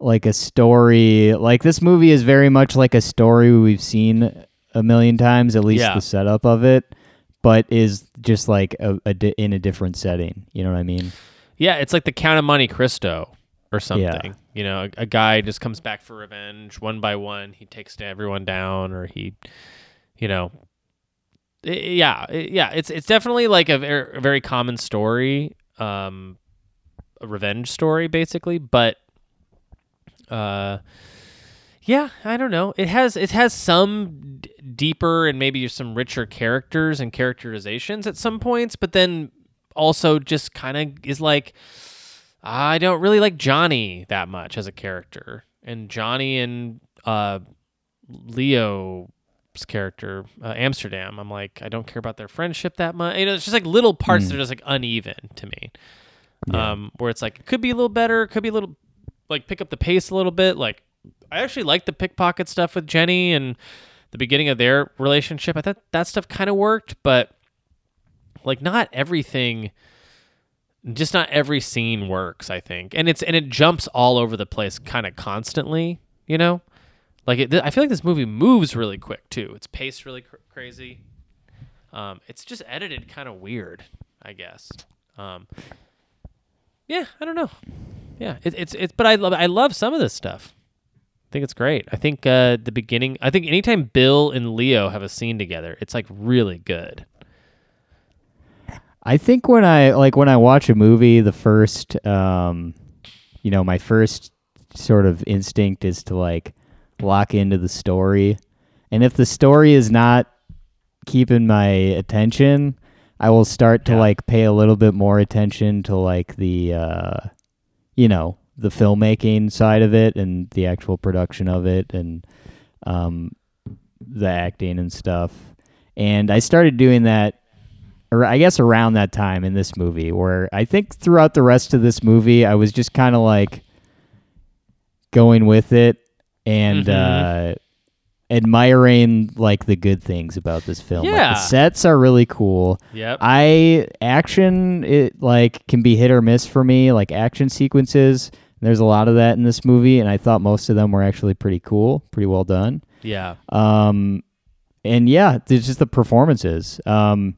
like a story like this movie is very much like a story we've seen a million times at least Yeah. the setup of it but is just like a, a di- in a different setting you know what i mean Yeah, it's like the Count of Monte Cristo or something. You know, a, a guy just comes back for revenge one by one. He takes everyone down, or he, you know, I- yeah, I- yeah. It's it's definitely like a very, a very common story, um, a revenge story basically. But, uh, yeah, I don't know. It has it has some d- deeper and maybe some richer characters and characterizations at some points, but then also just kind of is like I don't really like Johnny that much as a character, and Johnny and uh, Leo's character uh, Amsterdam. I'm like I don't care about their friendship that much. You know, it's just like little parts that are just like uneven to me. Um, where it's like it could be a little better, it could be a little like pick up the pace a little bit. Like I actually like the pickpocket stuff with Jenny and the beginning of their relationship. I thought that stuff kind of worked, but like not everything just not every scene works i think. And it's and it jumps all over the place kind of constantly you know? Like it, i feel like this movie moves really quick too. It's paced really cr- crazy. Um, it's just edited kind of weird i guess. Um, yeah i don't know yeah it, it's it's but i love i love some of this stuff. I think it's great. I think uh the beginning i think anytime bill and leo have a scene together it's like really good. I think when i like when i watch a movie the first um you know my first sort of instinct is to like lock into the story. And if the story is not keeping my attention i will start to Yeah. like pay a little bit more attention to like the uh you know the filmmaking side of it and the actual production of it and um the acting and stuff. And i started doing that or I guess around that time in this movie, where I think throughout the rest of this movie, I was just kind of like going with it and uh, admiring like the good things about this film. Like, Yeah. the sets are really cool. yep I action it like can be hit or miss for me, like action sequences. There's a lot of that in this movie, and I thought most of them were actually pretty cool, pretty well done. yeah Um, and yeah, it's just the performances. Um,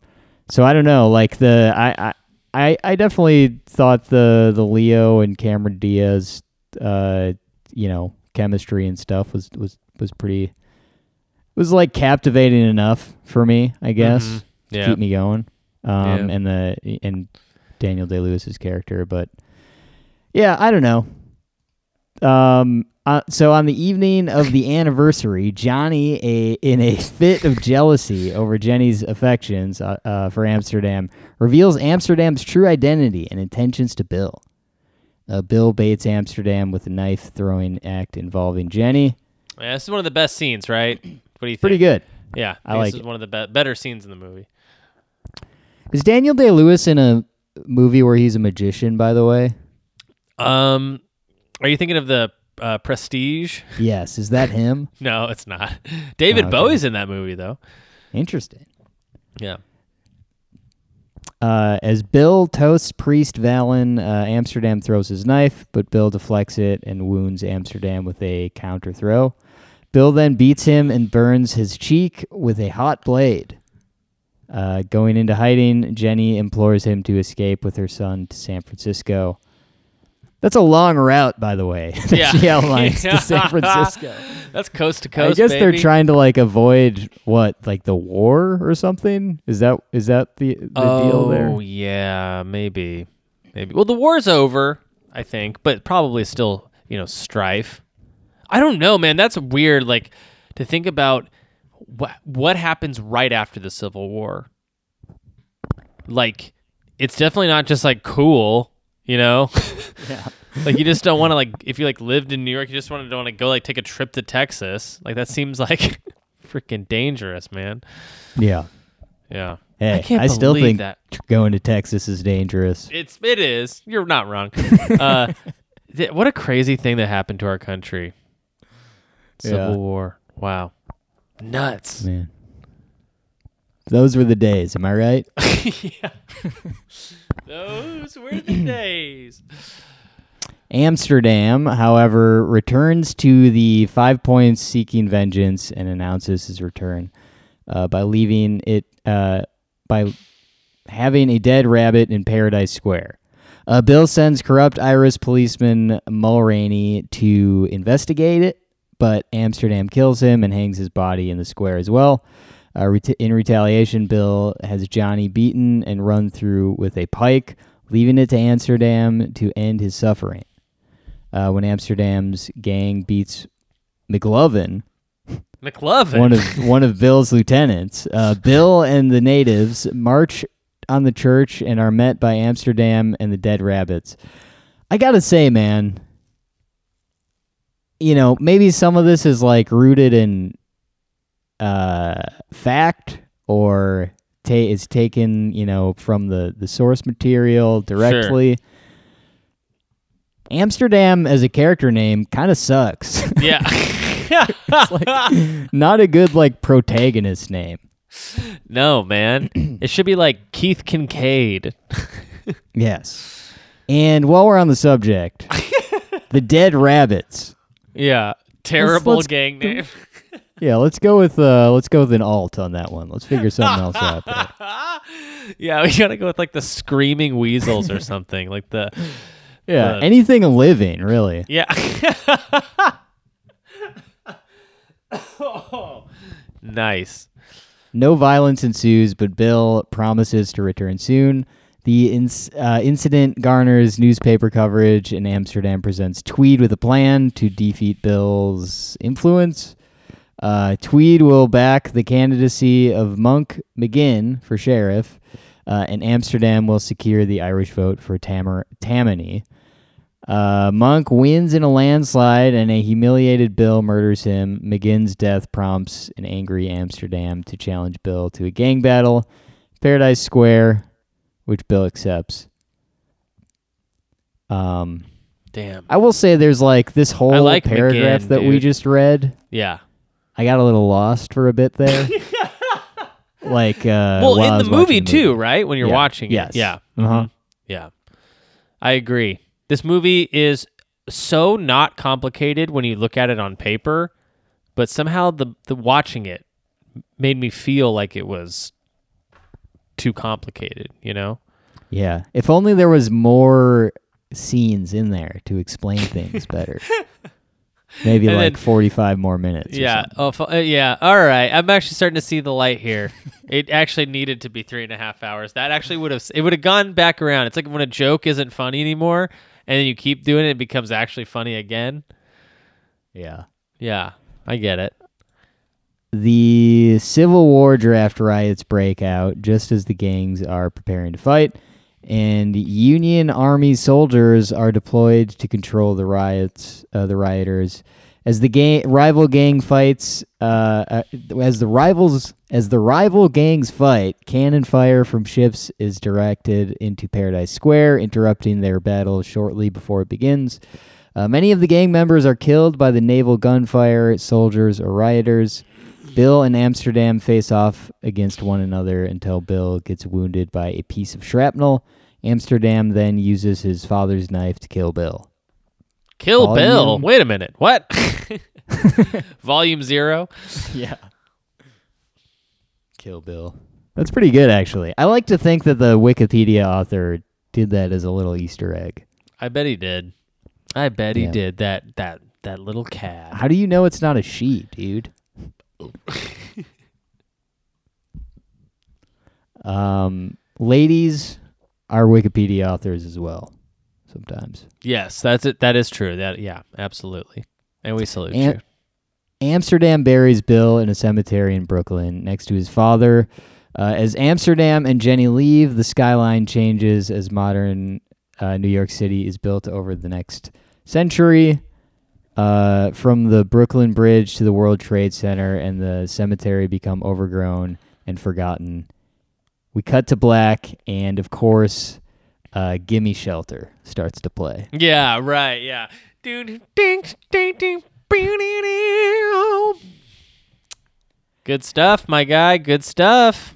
so I don't know, like the I, I I I definitely thought the the Leo and Cameron Diaz, uh, you know, chemistry and stuff was was was pretty was like captivating enough for me, I guess, Mhm. to Yeah. keep me going. Um, Yeah. and the and Daniel Day Lewis's character, but yeah, I don't know. Um. Uh, so on the evening of the anniversary, Johnny, a, in a fit of jealousy over Jenny's affections uh, uh, for Amsterdam, reveals Amsterdam's true identity and intentions to Bill. Uh, Bill baits Amsterdam with a knife throwing act involving Jenny. Yeah, this is one of the best scenes, right? What do you think? Pretty good. Yeah, I like this is one of the be- better scenes in the movie. Is Daniel Day Lewis in a movie where he's a magician? By the way, Um, are you thinking of the uh, Prestige? yes. Is that him? No, it's not. David Oh, okay. Bowie's in that movie though. Interesting. Yeah. Uh, as Bill toasts Priest Vallon, uh, Amsterdam throws his knife, but Bill deflects it and wounds Amsterdam with a counter throw. Bill then beats him and burns his cheek with a hot blade. Uh, going into hiding, Jenny implores him to escape with her son to San Francisco. That's a long route, by the way. that Yeah. she outlines to San Francisco. That's coast to coast. I guess they're trying to like avoid what, like the war or something. Is that is that the the deal there? Oh yeah, maybe, maybe. Well, the war's over, I think, but probably still, you know, strife. I don't know, man. That's weird. Like to think about what what happens right after the Civil War. Like, it's definitely not just like cool, you know. Yeah. like you just don't want to like if you like lived in New York, you just want to want to go like take a trip to Texas. Like that seems like freaking dangerous, man. Yeah. Yeah. Hey, I can't I still think that. going to Texas is dangerous. It's it is. You're not wrong. uh, th- what a crazy thing that happened to our country. Civil Yeah. War. Wow. Nuts. Man. Those were the days, am I right? yeah. Those were the days. Amsterdam, however, returns to the Five Points seeking vengeance and announces his return uh, by leaving it uh, by having a dead rabbit in Paradise Square. Uh, Bill sends corrupt Irish policeman Mulraney to investigate it, but Amsterdam kills him and hangs his body in the square as well. Uh, ret- in retaliation, Bill has Johnny beaten and run through with a pike, leaving it to Amsterdam to end his suffering. Uh, when Amsterdam's gang beats McLovin, McLovin. one of one of Bill's lieutenants. Uh, Bill and the natives march on the church and are met by Amsterdam and the dead rabbits. I gotta say, man, you know, maybe some of this is like rooted in uh, fact or ta- is taken, you know, from the the source material directly. Amsterdam as a character name kind of sucks. yeah. like not a good like protagonist name. no, man. It should be like Keith Kincaid. Yes. And while we're on the subject, the dead rabbits. Yeah. Terrible let's gang name. Yeah, let's go with uh let's go with an alt on that one. Let's figure something else out there. yeah, we gotta go with like the screaming weasels or something. Like the Yeah, Uh, anything living, really. Yeah. nice. No violence ensues, but Bill promises to return soon. The uh, incident garners newspaper coverage, and Amsterdam presents Tweed with a plan to defeat Bill's influence. Uh, Tweed will back the candidacy of Monk McGinn for sheriff, uh, and Amsterdam will secure the Irish vote for Tamar- Tammany. Uh, Monk wins in a landslide, and a humiliated Bill murders him. McGinn's death prompts an angry Amsterdam to challenge Bill to a gang battle. Paradise Square, which Bill accepts. Um, Damn. I will say there's like this whole like paragraph McGinn, that we just read. Yeah. I got a little lost for a bit there. like, uh, well, in the was movie too, right? When you're Yeah. watching Yes. it. Yeah. Uh-huh. Mhm. Yeah. I agree. This movie is so not complicated when you look at it on paper, but somehow the the watching it made me feel like it was too complicated, you know? Yeah. If only there was more scenes in there to explain things better. Maybe And like then- 45 more minutes. Yeah. Oh, uh, yeah. All right. I'm actually starting to see the light here. it actually needed to be three and a half hours. That actually would have. It would have gone back around. It's like when a joke isn't funny anymore, and then you keep doing it, it becomes actually funny again. Yeah. Yeah, I get it. The Civil War draft riots break out just as the gangs are preparing to fight, and Union Army soldiers are deployed to control the riots. Uh, the rioters, as the gang rival gang fights, uh, uh, as the rivals as the rival gangs fight, cannon fire from ships is directed into Paradise Square, interrupting their battle shortly before it begins. Uh, many of the gang members are killed by the naval gunfire, soldiers, or rioters. Bill and Amsterdam face off against one another until Bill gets wounded by a piece of shrapnel. Amsterdam then uses his father's knife to kill Bill. Kill Volume- Bill. Wait a minute. What? Volume zero. Yeah. Kill Bill. That's pretty good, actually. I like to think that the Wikipedia author did that as a little Easter egg. I bet he did. I bet he Yeah. did. That that that little cat. How do you know it's not a she, dude? um, ladies are Wikipedia authors as well. Sometimes. Yes, that's it. That is true. That yeah, absolutely. And we salute Am- you. Amsterdam buries Bill in a cemetery in Brooklyn next to his father. Uh, as Amsterdam and Jenny leave, the skyline changes as modern uh, New York City is built over the next century. Uh, from the Brooklyn Bridge to the World Trade Center and the cemetery become overgrown and forgotten. We cut to black, and of course, uh, "Gimme Shelter" starts to play. Yeah, right. Yeah. Ding, ding, ding. Good stuff, my guy. Good stuff.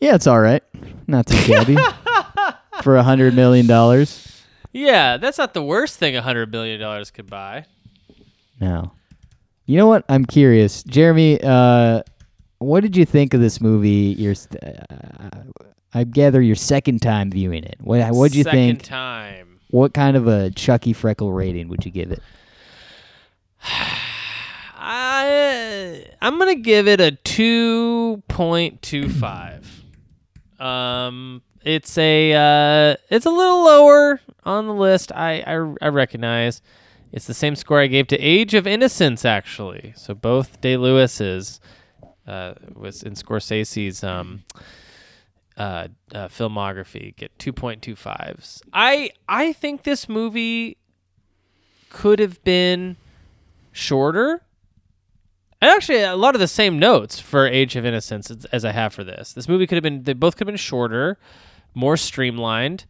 Yeah, it's all right, not too shabby for a hundred million dollars. Yeah, that's not the worst thing a hundred billion dollars could buy. No. You know what? I'm curious, Jeremy. Uh, what did you think of this movie? Your, st- uh, I gather your second time viewing it. What What'd you Second think? time. What kind of a Chucky Freckle rating would you give it? I I'm gonna give it a two point two five. Um, it's a uh, it's a little lower on the list. I, I I recognize. It's the same score I gave to Age of Innocence, actually. So both Day Lewis's uh, was in Scorsese's um, uh, uh, filmography get 2.25s. I I think this movie could have been shorter. And actually, a lot of the same notes for Age of Innocence as, as I have for this. This movie could have been, they both could have been shorter, more streamlined.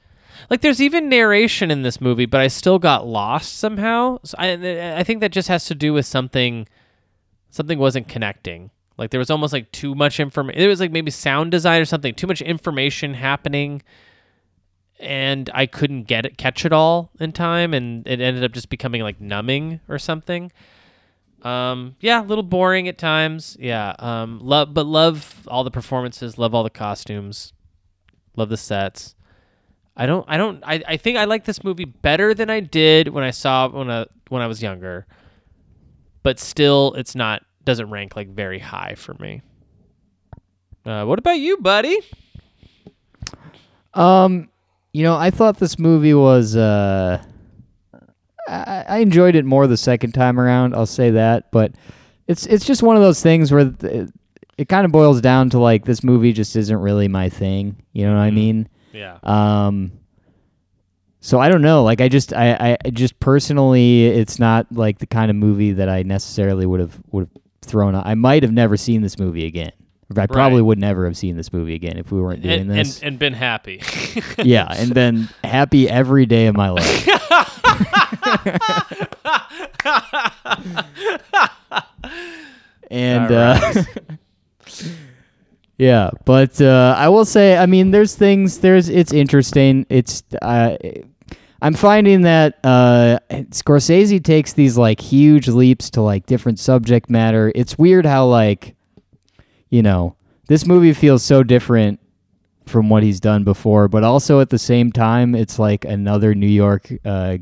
Like, there's even narration in this movie, but I still got lost somehow. So I, I think that just has to do with something, something wasn't connecting. Like, there was almost like too much information. It was like maybe sound design or something, too much information happening. And I couldn't get it, catch it all in time, and it ended up just becoming like numbing or something. Um, yeah, a little boring at times. Yeah. Um, love, but love all the performances. Love all the costumes. Love the sets. I don't. I don't. I, I think I like this movie better than I did when I saw when I when I was younger. But still, it's not doesn't rank like very high for me. Uh, what about you, buddy? Um, you know, I thought this movie was. Uh, I, I enjoyed it more the second time around. I'll say that, but it's it's just one of those things where it, it kind of boils down to like this movie just isn't really my thing. You know what I mean? Yeah. Um. So I don't know. Like I just I, I I just personally, it's not like the kind of movie that I necessarily would have would have thrown. out. I might have never seen this movie again. I probably would never have seen this movie again if we weren't doing And, this. and and been happy. yeah, and been happy every day of my life. and uh, yeah, but uh, I will say, I mean, there's things. There's it's interesting. It's uh, I'm finding that uh, Scorsese takes these like huge leaps to like different subject matter. It's weird how like you know this movie feels so different from what he's done before, but also at the same time, it's like another New York uh,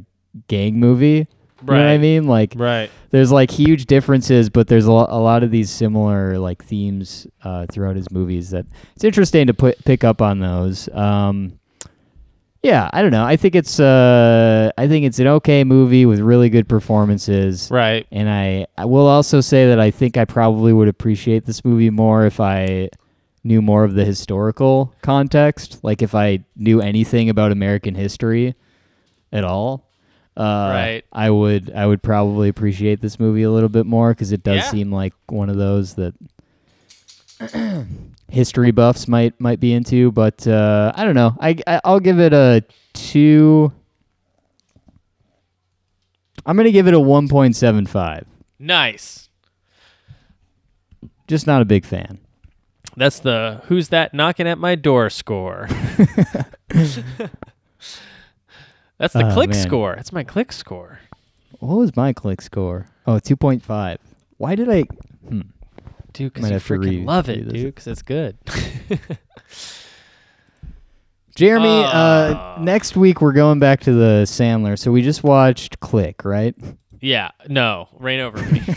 gang movie. You know what I Right. mean? Like, right. there's like huge differences, but there's a, lo- a lot of these similar like themes uh, throughout his movies that it's interesting to put pick up on those. Um, yeah, I don't know. I think it's uh, I think it's an okay movie with really good performances. Right. And I, I will also say that I think I probably would appreciate this movie more if I knew more of the historical context. Like if I knew anything about American history at all. Uh, Right. I would I would probably appreciate this movie a little bit more because it does Yeah. seem like one of those that history buffs might might be into. But uh, I don't know. I, I I'll give it a two. I'm gonna give it a one point seven five. Nice. just not a big fan. That's the who's that knocking at my door score. That's the Oh, click man. score. That's my click score. What was my click score? Oh, 2.5. Why did I? Hmm. Dude, because you freaking re- love it, dude, because it's good. Jeremy, uh, Ah. next week we're going back to the Sandler. So we just watched Click, right? yeah, no, Reign Over Me.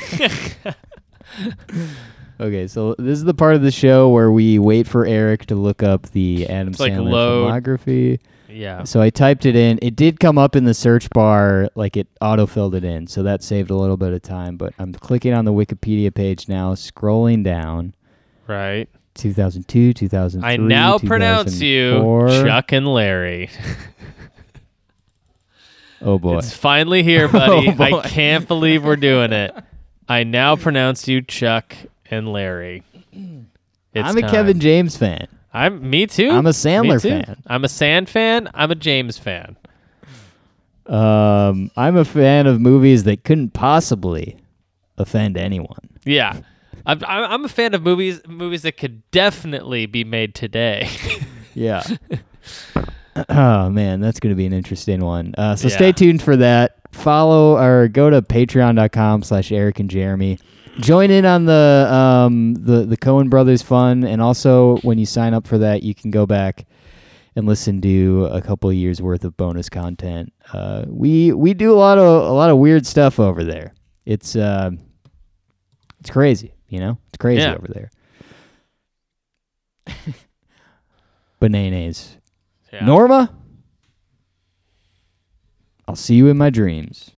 Okay, so this is the part of the show where we wait for Eric to look up the Adam like Sandler load. filmography. Yeah. So I typed it in. It did come up in the search bar, like it auto-filled it in. So that saved a little bit of time. But I'm clicking on the Wikipedia page now, scrolling down. Right. 2002, 2003. I now pronounce you Chuck and Larry. Oh boy. It's finally here, buddy. Oh, boy. I can't believe we're doing it. I now pronounce you Chuck and Larry. It's I'm a time. Kevin James fan. I'm me too. I'm a Sandler too. fan. I'm a Sand fan. I'm a James fan. Um, I'm a fan of movies that couldn't possibly offend anyone. Yeah. I'm, I'm I'm a fan of movies movies that could definitely be made today. Yeah. oh man, that's going to be an interesting one. Uh, so Yeah. stay tuned for that. Follow or go to patreon.com slash Eric and Jeremy. Join in on the um the the Coen Brothers fun, and also when you sign up for that, you can go back and listen to a couple of years worth of bonus content. Uh, we we do a lot of a lot of weird stuff over there. It's uh, it's crazy, you know. It's crazy Yeah. over there. Bananas. Yeah. Norma, I'll see you in my dreams.